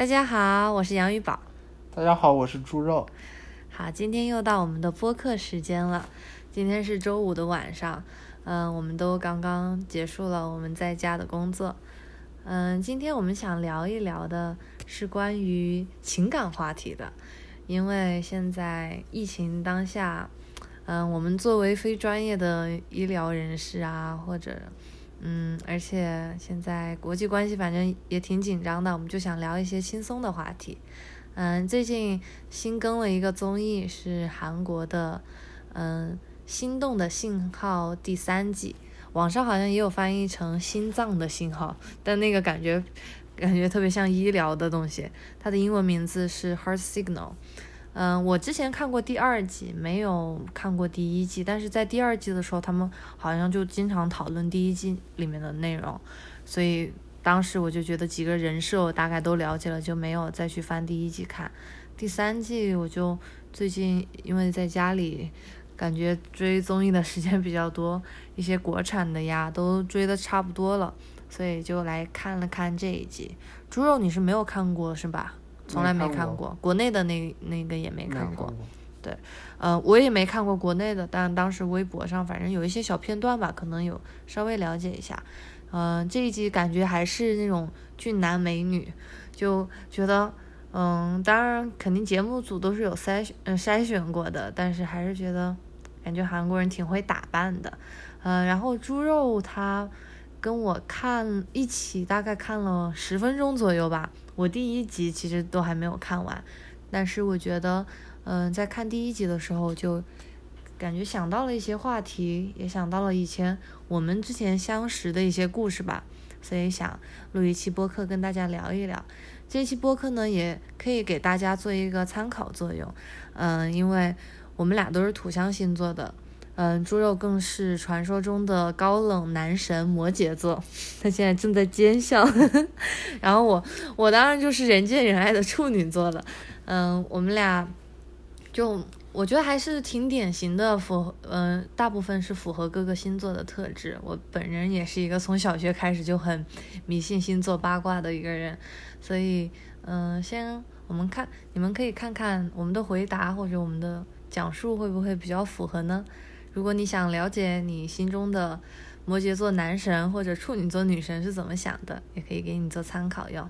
大家好，我是杨玉宝。大家好，我是猪肉。好，今天又到我们的播客时间了。今天是周五的晚上，嗯，我们都刚刚结束了我们在家的工作。嗯，今天我们想聊一聊的是关于情感话题的，因为现在疫情当下，嗯，我们作为非专业的医疗人士啊，或者。嗯，而且现在国际关系反正也挺紧张的，我们就想聊一些轻松的话题。嗯，最近新更了一个综艺，是韩国的，嗯，《心动的信号》第三季，网上好像也有翻译成《心脏的信号》，但那个感觉感觉特别像医疗的东西。它的英文名字是《Heart Signal》。嗯，我之前看过第二季，没有看过第一季。但是在第二季的时候，他们好像就经常讨论第一季里面的内容，所以当时我就觉得几个人设我大概都了解了，就没有再去翻第一季看。第三季我就最近因为在家里，感觉追综艺的时间比较多，一些国产的呀都追的差不多了，所以就来看了看这一季。猪肉你是没有看过是吧？从来没看过国内的那那个也没看过，对，呃，我也没看过国内的，但当时微博上反正有一些小片段吧，可能有稍微了解一下。嗯，这一集感觉还是那种俊男美女，就觉得，嗯，当然肯定节目组都是有筛选嗯筛选过的，但是还是觉得感觉韩国人挺会打扮的。嗯，然后猪肉他跟我看一起大概看了十分钟左右吧。我第一集其实都还没有看完，但是我觉得，嗯，在看第一集的时候就感觉想到了一些话题，也想到了以前我们之前相识的一些故事吧，所以想录一期播客跟大家聊一聊。这期播客呢，也可以给大家做一个参考作用，嗯，因为我们俩都是土象星座的。嗯，猪肉更是传说中的高冷男神摩羯座，他现在正在奸笑。然后我，我当然就是人见人爱的处女座了。嗯，我们俩就我觉得还是挺典型的，符合嗯，大部分是符合各个星座的特质。我本人也是一个从小学开始就很迷信星座八卦的一个人，所以嗯，先我们看，你们可以看看我们的回答或者我们的讲述会不会比较符合呢？如果你想了解你心中的摩羯座男神或者处女座女神是怎么想的，也可以给你做参考用。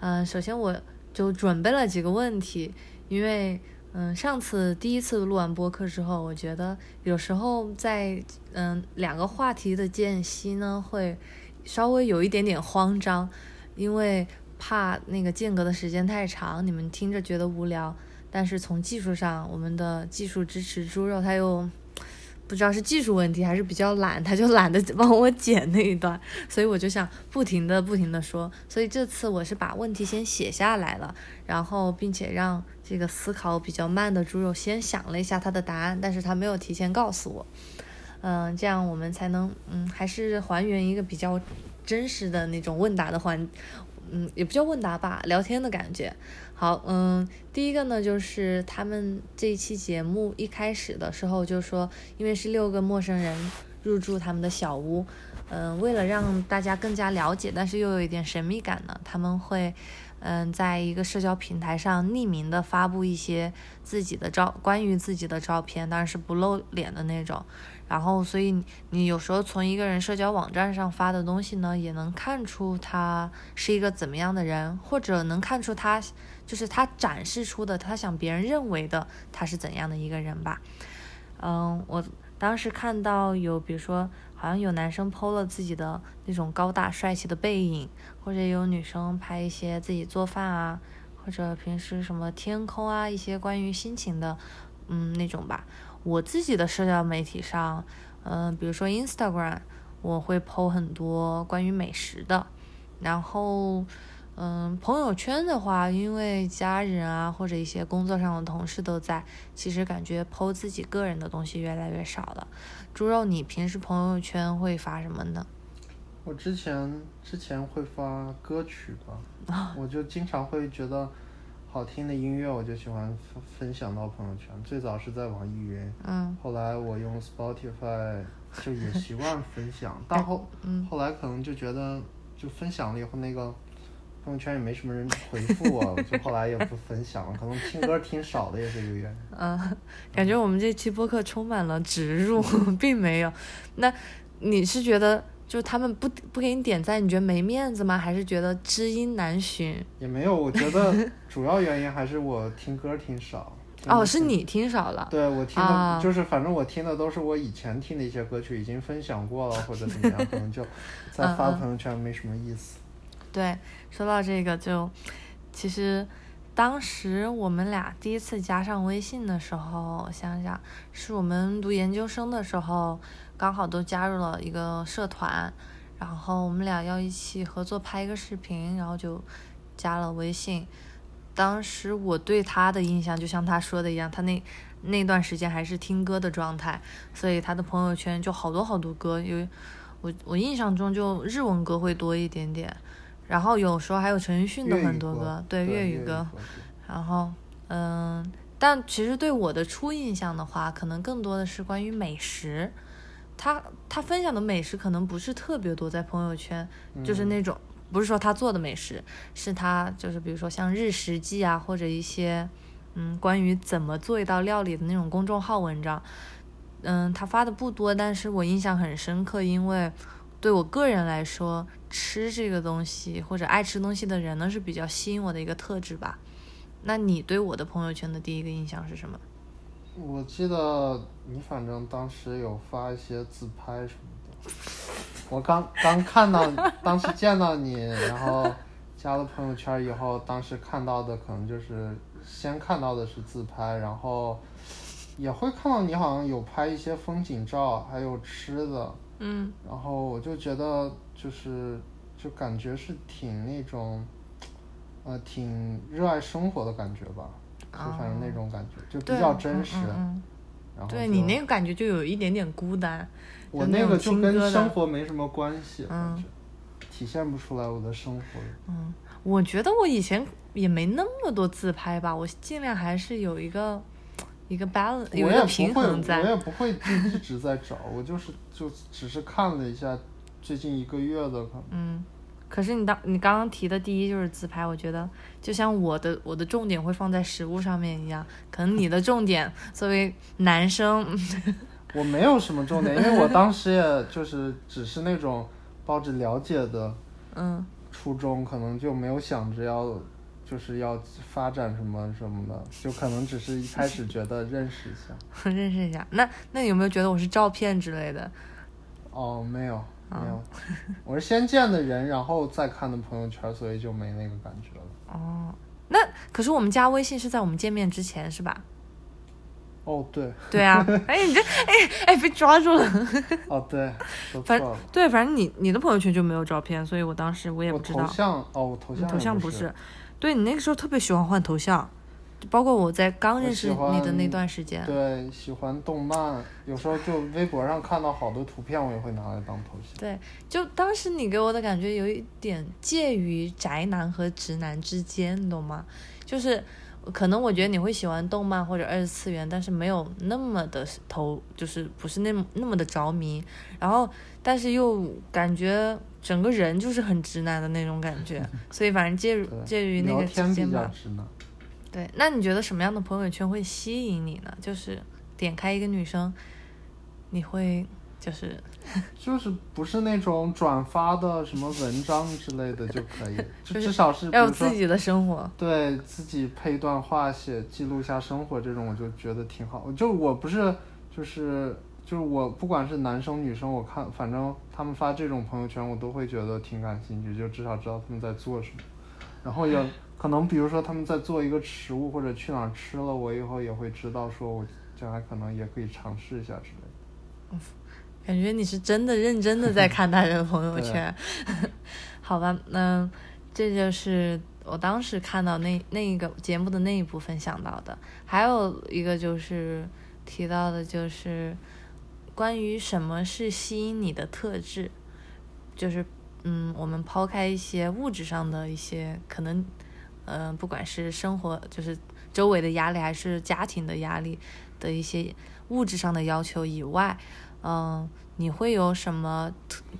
嗯，首先我就准备了几个问题，因为嗯上次第一次录完播客之后，我觉得有时候在嗯两个话题的间隙呢，会稍微有一点点慌张，因为怕那个间隔的时间太长，你们听着觉得无聊。但是从技术上，我们的技术支持猪肉，他又。不知道是技术问题还是比较懒，他就懒得帮我剪那一段，所以我就想不停的不停的说。所以这次我是把问题先写下来了，然后并且让这个思考比较慢的猪肉先想了一下他的答案，但是他没有提前告诉我。嗯，这样我们才能嗯，还是还原一个比较真实的那种问答的环。嗯，也不叫问答吧，聊天的感觉。好，嗯，第一个呢，就是他们这一期节目一开始的时候就说，因为是六个陌生人入住他们的小屋，嗯，为了让大家更加了解，但是又有一点神秘感呢，他们会，嗯，在一个社交平台上匿名的发布一些自己的照，关于自己的照片，当然是不露脸的那种。然后，所以你有时候从一个人社交网站上发的东西呢，也能看出他是一个怎么样的人，或者能看出他就是他展示出的他想别人认为的他是怎样的一个人吧。嗯，我当时看到有，比如说好像有男生 PO 了自己的那种高大帅气的背影，或者有女生拍一些自己做饭啊，或者平时什么天空啊，一些关于心情的，嗯，那种吧。我自己的社交媒体上，嗯，比如说 Instagram，我会 po 很多关于美食的。然后，嗯，朋友圈的话，因为家人啊或者一些工作上的同事都在，其实感觉 po 自己个人的东西越来越少了。猪肉，你平时朋友圈会发什么呢？我之前之前会发歌曲吧，我就经常会觉得。好听的音乐我就喜欢分分享到朋友圈，最早是在网易云，嗯，后来我用 Spotify 就也习惯分享，到后嗯后来可能就觉得就分享了以后那个朋友圈也没什么人回复我，我就后来也不分享了。可能听歌听少的也是一个原因。嗯，感觉我们这期播客充满了植入，并没有。那你是觉得就他们不不给你点赞，你觉得没面子吗？还是觉得知音难寻？也没有，我觉得主要原因还是我听歌听少。哦，是你听少了。对我听的，就是反正我听的都是我以前听的一些歌曲，已经分享过了或者怎么样，可能就再发朋友圈没什么意思。对，说到这个，就其实当时我们俩第一次加上微信的时候，我想想，是我们读研究生的时候，刚好都加入了一个社团，然后我们俩要一起合作拍一个视频，然后就加了微信。当时我对他的印象，就像他说的一样，他那那段时间还是听歌的状态，所以他的朋友圈就好多好多歌，因为我我印象中就日文歌会多一点点，然后有时候还有陈奕迅的很多歌，对粤语歌，然后嗯，但其实对我的初印象的话，可能更多的是关于美食，他他分享的美食可能不是特别多在朋友圈，就是那种。不是说他做的美食，是他就是比如说像日食记啊，或者一些嗯关于怎么做一道料理的那种公众号文章，嗯，他发的不多，但是我印象很深刻，因为对我个人来说，吃这个东西或者爱吃东西的人呢是比较吸引我的一个特质吧。那你对我的朋友圈的第一个印象是什么？我记得你反正当时有发一些自拍什么的。我刚刚看到，当时见到你，然后加了朋友圈以后，当时看到的可能就是先看到的是自拍，然后也会看到你好像有拍一些风景照，还有吃的，嗯，然后我就觉得就是就感觉是挺那种，呃，挺热爱生活的感觉吧，就反正那种感觉就比较真实，然后对你那个感觉就有一点点孤单。我那个就跟生活没什么关系，嗯，体现不出来我的生活。嗯，我觉得我以前也没那么多自拍吧，我尽量还是有一个一个 balance，有一个平衡在。我也不会一直在找，我就是就只是看了一下最近一个月的可能。嗯，可是你当你刚刚提的第一就是自拍，我觉得就像我的我的重点会放在食物上面一样，可能你的重点作为男生。我没有什么重点，因为我当时也就是只是那种抱着了解的，嗯，初衷，可能就没有想着要就是要发展什么什么的，就可能只是一开始觉得认识一下，认识一下。那那你有没有觉得我是照片之类的？哦，没有，没有，我是先见的人，然后再看的朋友圈，所以就没那个感觉了。哦，那可是我们加微信是在我们见面之前，是吧？哦，对，对啊，哎，你这，哎哎，被抓住了。哦，对，反正对，反正你你的朋友圈就没有照片，所以我当时我也不知道。头像哦，我头像头像不是，对你那个时候特别喜欢换头像，包括我在刚认识你的那段时间。对，喜欢动漫，有时候就微博上看到好多图片，我也会拿来当头像。对，就当时你给我的感觉有一点介于宅男和直男之间，你懂吗？就是。可能我觉得你会喜欢动漫或者二次元，但是没有那么的投，就是不是那么那么的着迷。然后，但是又感觉整个人就是很直男的那种感觉，所以反正介介于那个之间吧。对，那你觉得什么样的朋友圈会吸引你呢？就是点开一个女生，你会。就是，就是不是那种转发的什么文章之类的就可以，就至少是要有自己的生活，对自己配一段话写记录一下生活这种，我就觉得挺好。就我不是，就是就是我不管是男生女生，我看反正他们发这种朋友圈，我都会觉得挺感兴趣，就至少知道他们在做什么。然后也 可能比如说他们在做一个食物或者去哪儿吃了，我以后也会知道，说我将来可能也可以尝试一下之类的。嗯。感觉你是真的认真的在看他的朋友圈，好吧？那这就是我当时看到那那一个节目的那一部分想到的。还有一个就是提到的，就是关于什么是吸引你的特质，就是嗯，我们抛开一些物质上的一些可能，嗯，不管是生活就是周围的压力，还是家庭的压力的一些物质上的要求以外。嗯，你会有什么？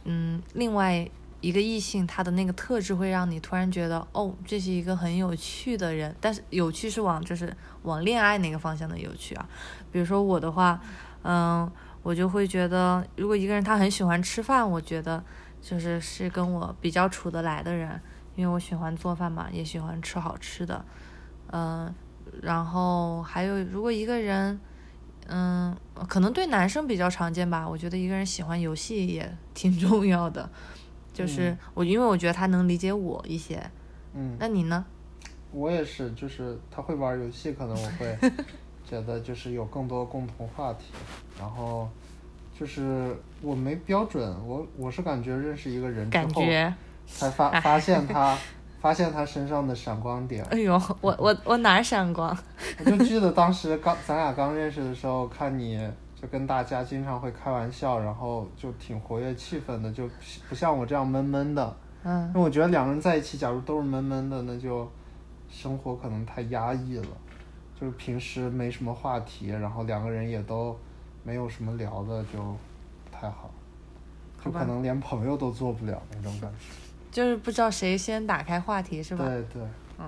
嗯，另外一个异性他的那个特质会让你突然觉得，哦，这是一个很有趣的人，但是有趣是往就是往恋爱那个方向的有趣啊。比如说我的话，嗯，我就会觉得，如果一个人他很喜欢吃饭，我觉得就是是跟我比较处得来的人，因为我喜欢做饭嘛，也喜欢吃好吃的，嗯，然后还有如果一个人。嗯，可能对男生比较常见吧。我觉得一个人喜欢游戏也 挺重要的，就是我因为我觉得他能理解我一些。嗯，那你呢？我也是，就是他会玩游戏，可能我会 觉得就是有更多共同话题。然后就是我没标准，我我是感觉认识一个人之后才发 发现他。发现他身上的闪光点。哎呦，我我我哪闪光？我就记得当时刚咱俩刚认识的时候，看你就跟大家经常会开玩笑，然后就挺活跃气氛的，就不像我这样闷闷的。嗯。那我觉得两个人在一起，假如都是闷闷的，那就生活可能太压抑了，就是平时没什么话题，然后两个人也都没有什么聊的，就不太好，就可能连朋友都做不了那种感觉。就是不知道谁先打开话题是吧？对对。嗯。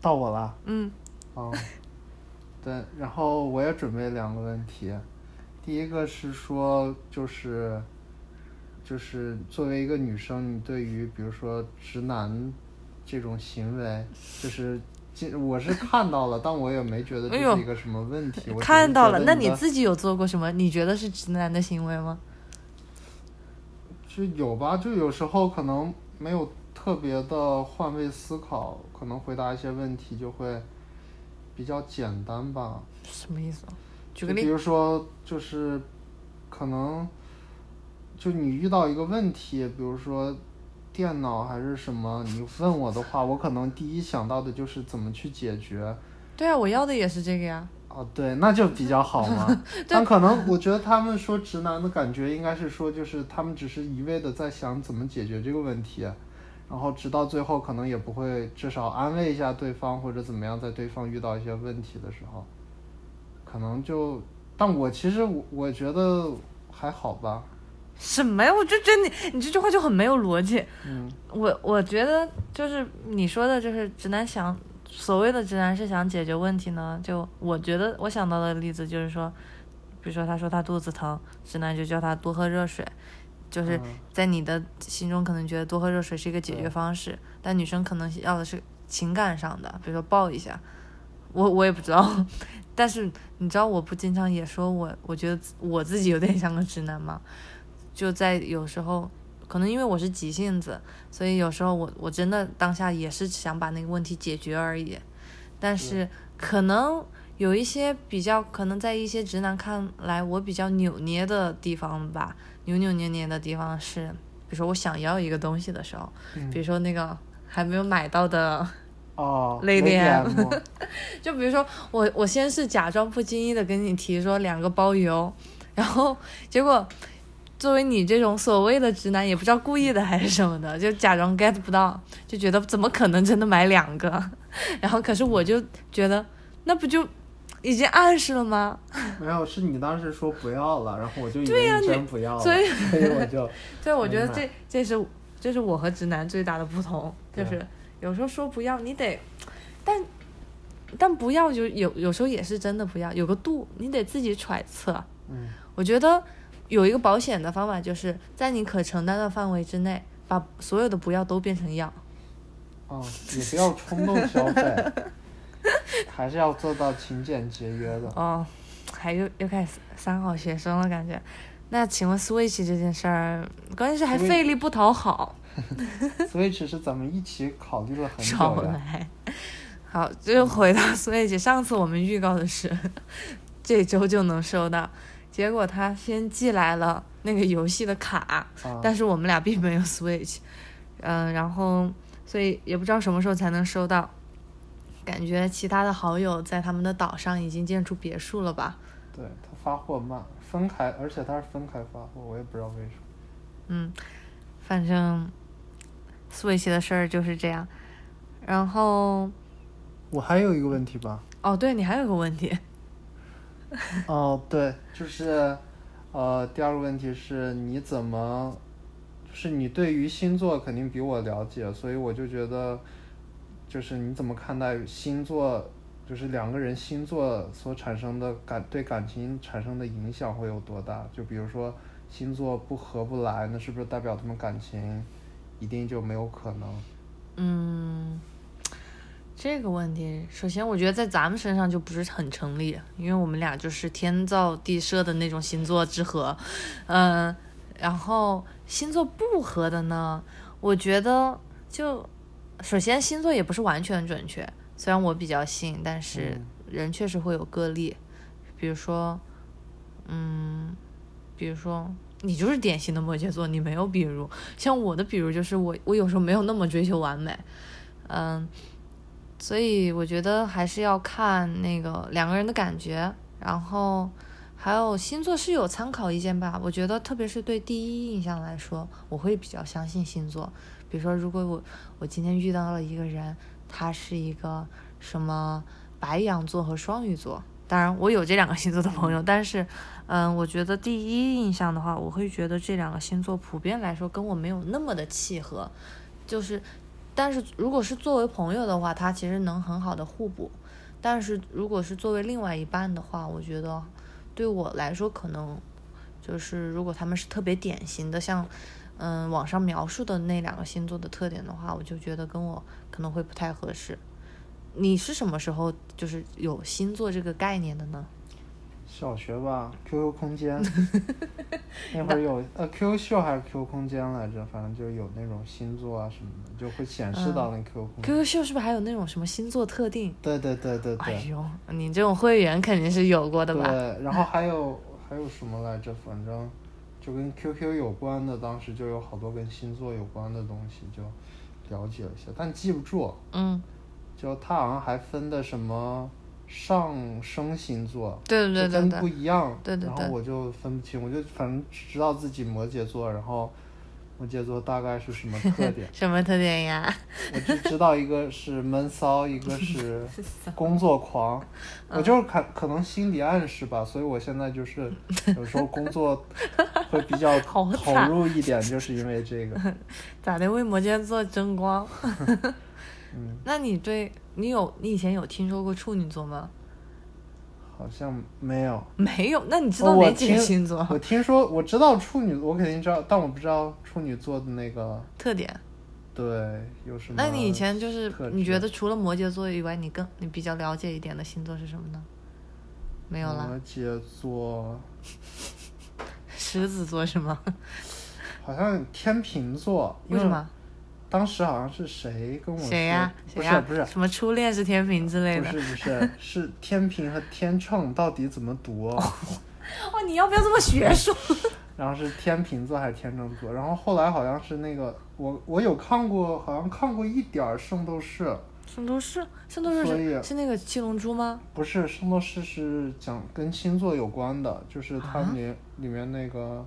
到我了。嗯。哦。对，然后我也准备两个问题，第一个是说，就是，就是作为一个女生，你对于比如说直男这种行为，就是，我是看到了，但我也没觉得这是一个什么问题。看到了，那你自己有做过什么？你觉得是直男的行为吗？就有吧，就有时候可能没有特别的换位思考，可能回答一些问题就会比较简单吧。什么意思？举个例。比如说，就是可能就你遇到一个问题，比如说电脑还是什么，你问我的话，我可能第一想到的就是怎么去解决。对啊，我要的也是这个呀。哦，对，那就比较好嘛。但可能我觉得他们说直男的感觉，应该是说就是他们只是一味的在想怎么解决这个问题，然后直到最后可能也不会至少安慰一下对方或者怎么样，在对方遇到一些问题的时候，可能就，但我其实我我觉得还好吧。什么呀？我就觉得你你这句话就很没有逻辑。嗯。我我觉得就是你说的，就是直男想。所谓的直男是想解决问题呢，就我觉得我想到的例子就是说，比如说他说他肚子疼，直男就叫他多喝热水，就是在你的心中可能觉得多喝热水是一个解决方式，但女生可能要的是情感上的，比如说抱一下，我我也不知道，但是你知道我不经常也说我我觉得我自己有点像个直男吗？就在有时候。可能因为我是急性子，所以有时候我我真的当下也是想把那个问题解决而已。但是可能有一些比较，可能在一些直男看来，我比较扭捏的地方吧，扭扭捏捏的地方是，比如说我想要一个东西的时候，比如说那个还没有买到的哦，泪点，就比如说我我先是假装不经意的跟你提说两个包邮，然后结果。作为你这种所谓的直男，也不知道故意的还是什么的，就假装 get 不到，就觉得怎么可能真的买两个？然后可是我就觉得，那不就已经暗示了吗？没有，是你当时说不要了，然后我就以为你真不要了，所以所以我就，对，我觉得这这是这是我和直男最大的不同，就是有时候说不要，你得，但但不要就有有时候也是真的不要，有个度，你得自己揣测。嗯，我觉得。有一个保险的方法，就是在你可承担的范围之内，把所有的不要都变成要。哦，也不要冲动消费，还是要做到勤俭节约的。哦，还又又开始三好学生了感觉。那请问 Switch 这件事儿，关键是还费力不讨好。Switch 是咱们一起考虑了很久的。好，就回到 Switch，上次我们预告的是这周就能收到。结果他先寄来了那个游戏的卡，但是我们俩并没有 Switch，嗯，然后所以也不知道什么时候才能收到。感觉其他的好友在他们的岛上已经建出别墅了吧？对他发货慢，分开，而且他是分开发货，我也不知道为什么。嗯，反正 Switch 的事儿就是这样。然后我还有一个问题吧？哦，对你还有个问题。哦，对，就是，呃，第二个问题是你怎么，就是你对于星座肯定比我了解，所以我就觉得，就是你怎么看待星座，就是两个人星座所产生的感对感情产生的影响会有多大？就比如说星座不合不来，那是不是代表他们感情一定就没有可能？嗯，这个问题，首先我觉得在咱们身上就不是很成立，因为我们俩就是天造地设的那种星座之合，嗯，然后星座不合的呢，我觉得就首先星座也不是完全准确，虽然我比较信，但是人确实会有个例，比如说，嗯，比如说。你就是典型的摩羯座，你没有比如，像我的比如就是我，我有时候没有那么追求完美，嗯，所以我觉得还是要看那个两个人的感觉，然后还有星座是有参考意见吧。我觉得特别是对第一印象来说，我会比较相信星座。比如说，如果我我今天遇到了一个人，他是一个什么白羊座和双鱼座。当然，我有这两个星座的朋友，但是，嗯，我觉得第一印象的话，我会觉得这两个星座普遍来说跟我没有那么的契合，就是，但是如果是作为朋友的话，他其实能很好的互补，但是如果是作为另外一半的话，我觉得对我来说可能就是如果他们是特别典型的，像，嗯，网上描述的那两个星座的特点的话，我就觉得跟我可能会不太合适。你是什么时候就是有星座这个概念的呢？小学吧，QQ 空间 那会儿有呃 QQ 秀还是 QQ 空间来着，反正就有那种星座啊什么的，就会显示到那 QQ 空间。QQ 秀是不是还有那种什么星座特定？对对对对对。哎呦，你这种会员肯定是有过的吧？对，然后还有还有什么来着？反正就跟 QQ 有关的，当时就有好多跟星座有关的东西，就了解了一下，但记不住。嗯。就它好像还分的什么上升星座，对对对对，不一样，对对对，然后我就分不清，我就反正知道自己摩羯座，然后摩羯座大概是什么特点？什么特点呀？我只知道一个是闷骚，一个是 工作狂，我就是可可能心理暗示吧，所以我现在就是有时候工作会比较投入一点，就是因为这个。咋的？为摩羯座争光？嗯，那你对你有你以前有听说过处女座吗？好像没有。没有？那你知道哪几个星座？我听说我知道处女，我肯定知道，但我不知道处女座的那个特点。对，有什么？那你以前就是你觉得除了摩羯座以外，你更你比较了解一点的星座是什么呢？没有了。摩羯座。狮子座是吗？好像天秤座。为什么？当时好像是谁跟我说？谁呀？不是不是什么初恋是天平之类的？不是不是是天平和天秤到底怎么读？哦，你要不要这么学术？然后是天平座还是天秤座？然后后来好像是那个我我有看过，好像看过一点《圣斗士》。圣斗士，圣斗士是是那个七龙珠吗？不是，圣斗士是讲跟星座有关的，就是它里里面那个。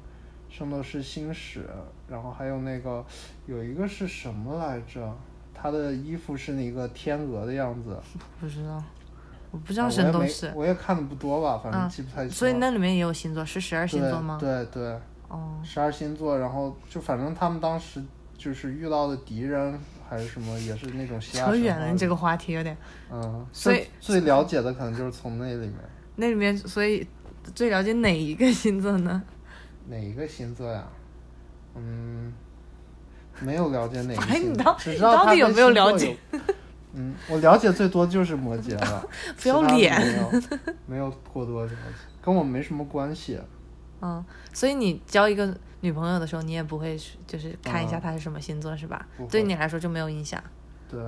圣斗士星矢，然后还有那个有一个是什么来着？他的衣服是那个天鹅的样子。不知道，我不知道什么东西。我也看的不多吧，反正记不太清。所以那里面也有星座，是十二星座吗？对对。哦。十二星座，然后就反正他们当时就是遇到的敌人还是什么，也是那种希腊。扯远了，你这个话题有点。嗯。所以最了解的可能就是从那里面。那里面，所以最了解哪一个星座呢？哪一个星座呀？嗯，没有了解哪个星座，只知道他有没有了解。嗯，我了解最多就是摩羯了。不要脸。没有，没有过多了解，跟我没什么关系。嗯，所以你交一个女朋友的时候，你也不会就是看一下她是什么星座，是吧？对你来说就没有影响。对。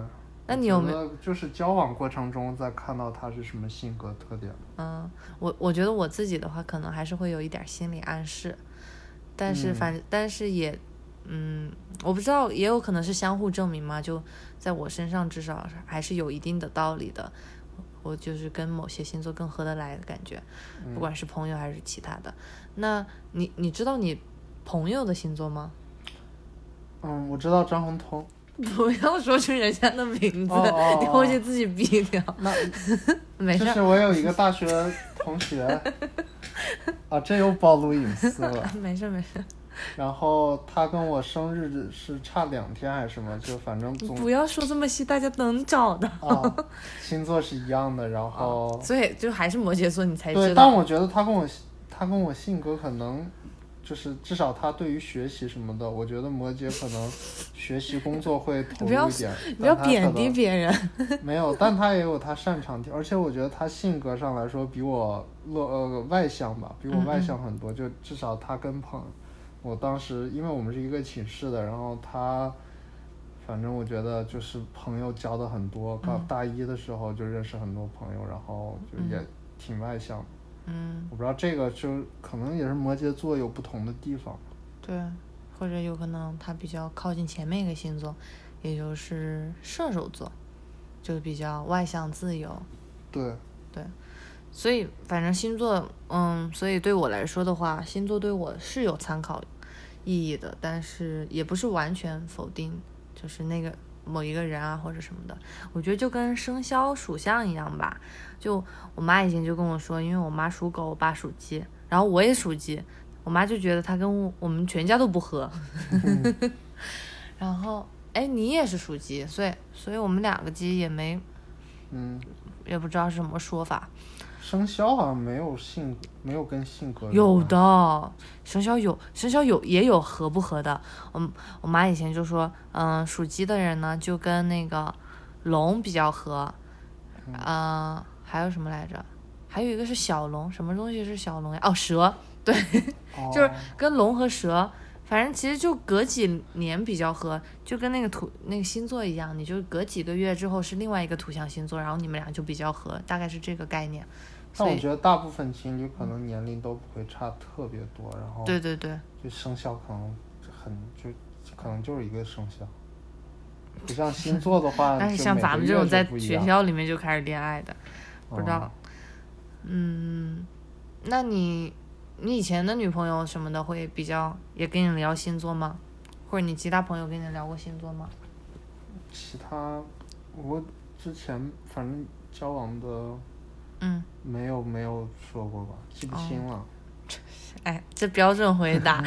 那你有没有就是交往过程中再看到她是什么性格特点？嗯，我我觉得我自己的话，可能还是会有一点心理暗示，但是反但是也，嗯，我不知道，也有可能是相互证明嘛。就在我身上，至少还是有一定的道理的。我就是跟某些星座更合得来的感觉，不管是朋友还是其他的。那你你知道你朋友的星座吗？嗯，我知道张宏通。不要说出人家的名字，你回去自己毙掉。那 没事。就是我有一个大学同学，啊，这又暴露隐私了。没事没事，然后他跟我生日是差两天还是什么？就反正总不要说这么细，大家能找的。啊，星座是一样的。然后所以就还是摩羯座，你才，知道。但我觉得他跟我他跟我性格可能就是至少他对于学习什么的，我觉得摩羯可能学习工作会投入一点。你不要贬低别人。没有，但他也有他擅长的，而且我觉得他性格上来说比我乐呃外向吧，比我嗯外向很多。就至少他跟朋，我当时因为我们是一个寝室的，然后他，反正我觉得就是朋友交的很多。刚嗯大一的时候就认识很多朋友，然后就也挺外向的。嗯，我不知道这个就可能也是摩羯座有不同的地方。对，或者有可能他比较靠近前面一个星座，也就是射手座，就比较外向自由。对对，所以反正星座，嗯，所以对我来说的话，星座对我是有参考意义的，但是也不是完全否定，就是那个某一个人啊或者什么的。我觉得就跟生肖属相一样吧。就我妈以前就跟我说，因为我妈属狗，我爸属鸡，然后我也属鸡，我妈就觉得她跟我我们全家都不合。然后，哎，你也是属鸡，所以所以我们两个鸡也没嗯，也不知道是什么说法。生肖好像没有性格，没有跟性格有的生肖有生肖有也有合不合的。我我妈以前就说，嗯、属鸡的人呢就跟那个龙比较合，嗯、还有什么来着？还有一个是小龙，什么东西是小龙呀？哦，蛇，对，就是哦跟龙和蛇，反正其实就隔几年比较合，就跟那个土那个星座一样，你就隔几个月之后是另外一个土象星座，然后你们俩就比较合，大概是这个概念。但我觉得大部分情侣可能年龄都不会差特别多，然后对对对，就生肖可能很就可能就是一个生肖，不像星座的话，但是像咱们这种在学校里面就开始恋爱的，不知道哦嗯，那你你以前的女朋友什么的会比较也跟你聊星座吗？或者你其他朋友跟你聊过星座吗？其他我之前反正交往的嗯，没有没有说过吧，记不清了。哎，这标准回答。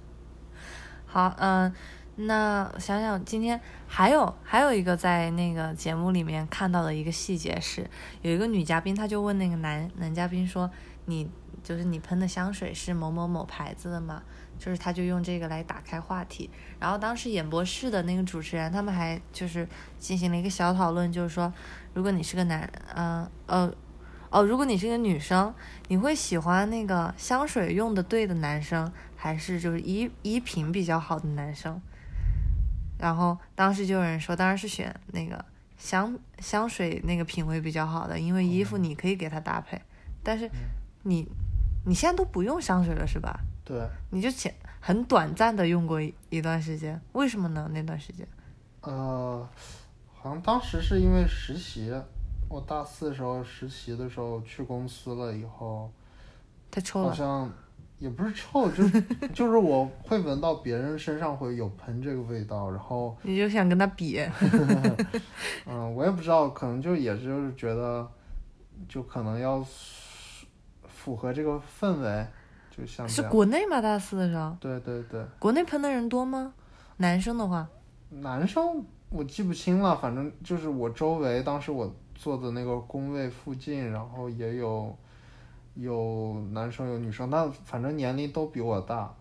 好，嗯，那想想今天还有还有一个在那个节目里面看到的一个细节是，有一个女嘉宾，她就问那个男男嘉宾说：“你就是你喷的香水是某某某牌子的吗？”就是他就用这个来打开话题。然后当时演播室的那个主持人，他们还就是进行了一个小讨论，就是说，如果你是个男，嗯呃哦，如果你是个女生，你会喜欢那个香水用的对的男生，还是就是衣衣品比较好的男生？然后当时就有人说，当然是选那个香香水那个品味比较好的，因为衣服你可以给他搭配。但是你你现在都不用香水了是吧？对，你就前很短暂的用过一一段时间，为什么呢？那段时间？呃，好像当时是因为实习，我大四的时候实习的时候去公司了以后，太臭了。好像也不是臭，就是 就是我会闻到别人身上会有喷这个味道，然后你就想跟他比？嗯，我也不知道，可能就也就是觉得，就可能要符合这个氛围，就像这是。国内吗？大四的时候，对对对，国内喷的人多吗？男生的话，男生我记不清了，反正就是我周围当时我坐的那个工位附近，然后也有有男生有女生，但反正年龄都比我大。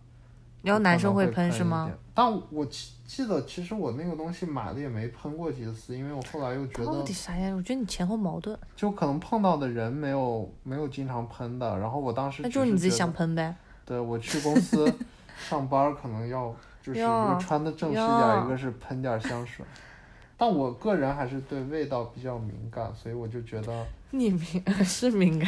然后男生会喷是吗？但我记记得，其实我那个东西买的也没喷过几次，因为我后来又觉得到底啥呀？我觉得你前后矛盾，就可能碰到的人没有没有经常喷的，然后我当时那就是你自己想喷呗。对我去公司 上班可能要就是一个穿的正式点儿，一个是喷点儿香水。但我个人还是对味道比较敏感，所以我就觉得，你敏 是敏感，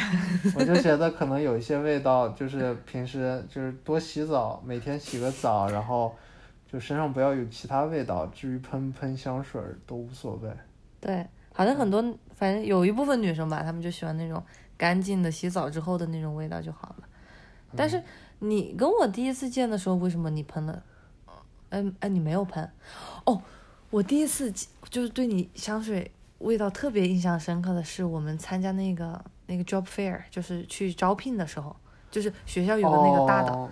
我就觉得可能有一些味道，就是平时就是多洗澡，每天洗个澡，然后就身上不要有其他味道。至于喷不喷香水儿都无所谓。对，好像很多，反正有一部分女生吧，她们就喜欢那种干净的洗澡之后的那种味道就好了。但是你跟我第一次见的时候，为什么你喷了？嗯哎，你没有喷。哦，我第一次就是对你香水味道特别印象深刻的是，我们参加那个那个 job fair，就是去招聘的时候，就是学校有个那个大的，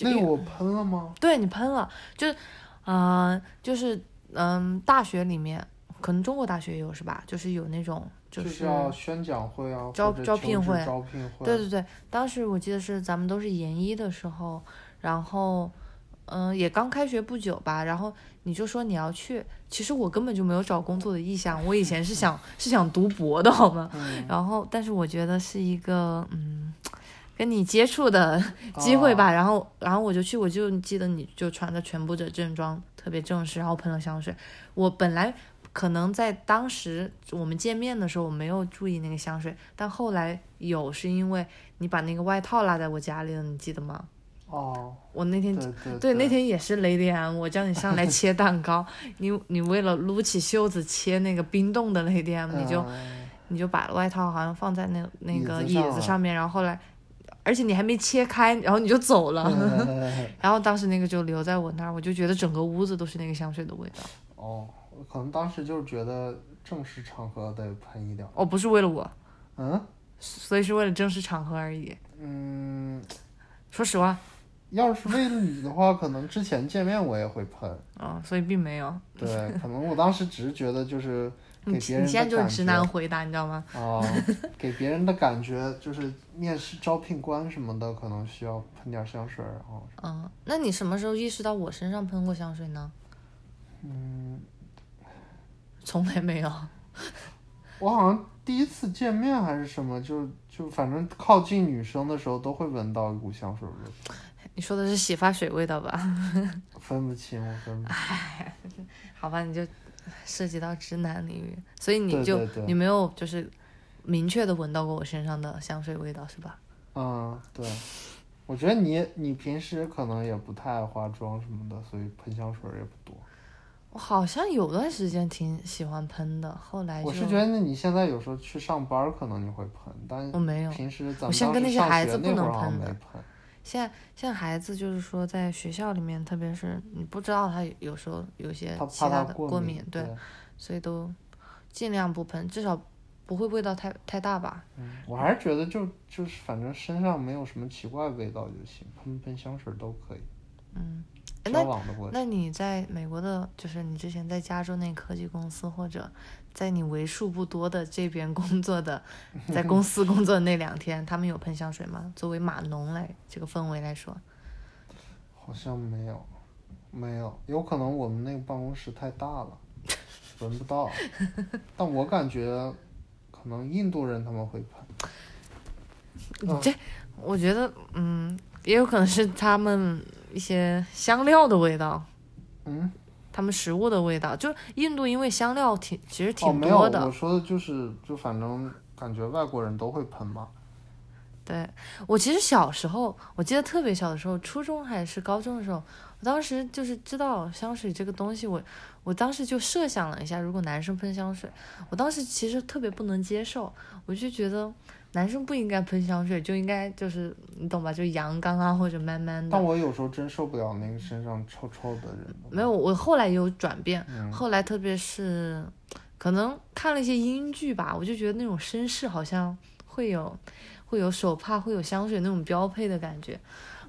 那个我喷了吗？对你喷了，就是，啊，就是嗯，大学里面可能中国大学也有是吧？就是有那种就是要宣讲会啊，招招聘会招聘会。对对对，当时我记得是咱们都是研一的时候，然后，嗯、也刚开学不久吧，然后你就说你要去，其实我根本就没有找工作的意向，我以前是想 是想读博的好吗？嗯，然后，但是我觉得是一个嗯，跟你接触的机会吧，然后，然后我就去，我就记得你就穿着全部的正装，特别正式，然后喷了香水。我本来可能在当时我们见面的时候我没有注意那个香水，但后来有，是因为你把那个外套落在我家里了，你记得吗？哦，我那天对对对，那天也是雷迪安，我叫你上来 切蛋糕，你你为了撸起袖子切那个冰冻的雷迪安，你就嗯你就把外套好像放在那那个椅椅子上了子上面，然后后来，而且你还没切开，然后你就走了，嗯 然后当时那个就留在我那儿，我就觉得整个屋子都是那个香水的味道。哦，可能当时就是觉得正式场合得喷一点。哦，不是为了我，嗯？所以是为了正式场合而已。嗯，说实话，要是为了你的话，可能之前见面我也会喷。啊、所以并没有。对，可能我当时只是觉得就是给别人你现在就直男回答，你知道吗？哦，给别人的感觉就是面试招聘官什么的，可能需要喷点香水，然后嗯，那你什么时候意识到我身上喷过香水呢？嗯，从来没有。我好像第一次见面还是什么，就就反正靠近女生的时候都会闻到一股香水味儿，你说的是洗发水味道吧？分不清，我分不清。好吧，你就涉及到直男领域，所以你就你没有就是明确的闻到过我身上的香水味道是吧？嗯，对，我觉得你你平时可能也不太爱化妆什么的，所以喷香水也不多。我好像有段时间挺喜欢喷的，后来我是觉得你现在有时候去上班可能你会喷，但我没有。平时咱我们上孩子不能学那会儿没喷。现在现在孩子就是说在学校里面，特别是你不知道他有时候有些其他其的过敏，对，对，所以都尽量不喷，至少不会味道太太大吧。嗯，我还是觉得就就是反正身上没有什么奇怪味道就行，喷喷香水都可以。嗯，那那你在美国的，就是你之前在加州那科技公司，或者在你为数不多的这边工作的，在公司工作的那两天，他们有喷香水吗？作为码农来这个氛围来说，好像没有，没有，有可能我们那个办公室太大了，闻不到。但我感觉可能印度人他们会喷。这我觉得，嗯，也有可能是他们一些香料的味道，嗯，他们食物的味道。就印度因为香料挺其实哦，挺没有，多的，我说的就是就反正感觉外国人都会喷嘛。对我其实小时候，我记得特别小的时候，初中还是高中的时候，我当时就是知道香水这个东西，我我当时就设想了一下，如果男生喷香水，我当时其实特别不能接受，我就觉得男生不应该喷香水，就应该就是你懂吧，就阳刚啊或者 man man 的但。我有时候真受不了那个身上臭臭的人。没有，我后来有转变，嗯，后来特别是可能看了一些英剧吧，我就觉得那种绅士好像会有会有手帕，会有香水那种标配的感觉，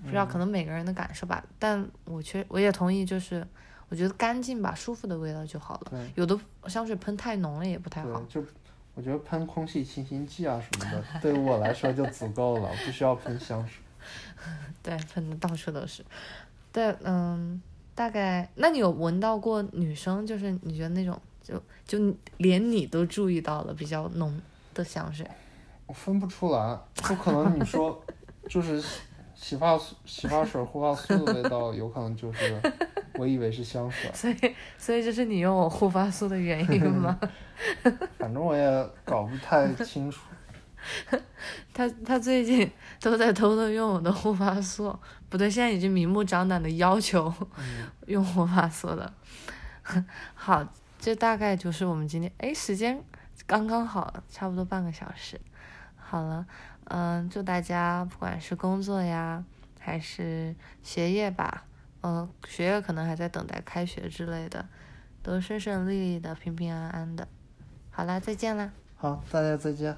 不知道可能每个人的感受吧。但我确我也同意，就是我觉得干净吧，舒服的味道就好了。有的香水喷太浓了也不太好。就我觉得喷空气清新剂啊什么的，对于我来说就足够了，不需要喷香水。对，喷的到处都是。对，嗯，大概那你有闻到过女生，就是你觉得那种就就连你都注意到了比较浓的香水？我分不出来，不可能你说 就是洗发素、洗发水、护发素的味道，有可能就是我以为是香水，所以，所以这是你用我护发素的原因吗？反正我也搞不太清楚。他他最近都在偷偷用我的护发素，不对，现在已经明目张胆的要求嗯，用护发素了。好，这大概就是我们今天，哎，时间刚刚好，差不多半个小时。好了，嗯，祝大家不管是工作呀，还是学业吧，嗯，学业可能还在等待开学之类的，都顺顺利利的，平平安安的。好啦，再见啦。好，大家再见。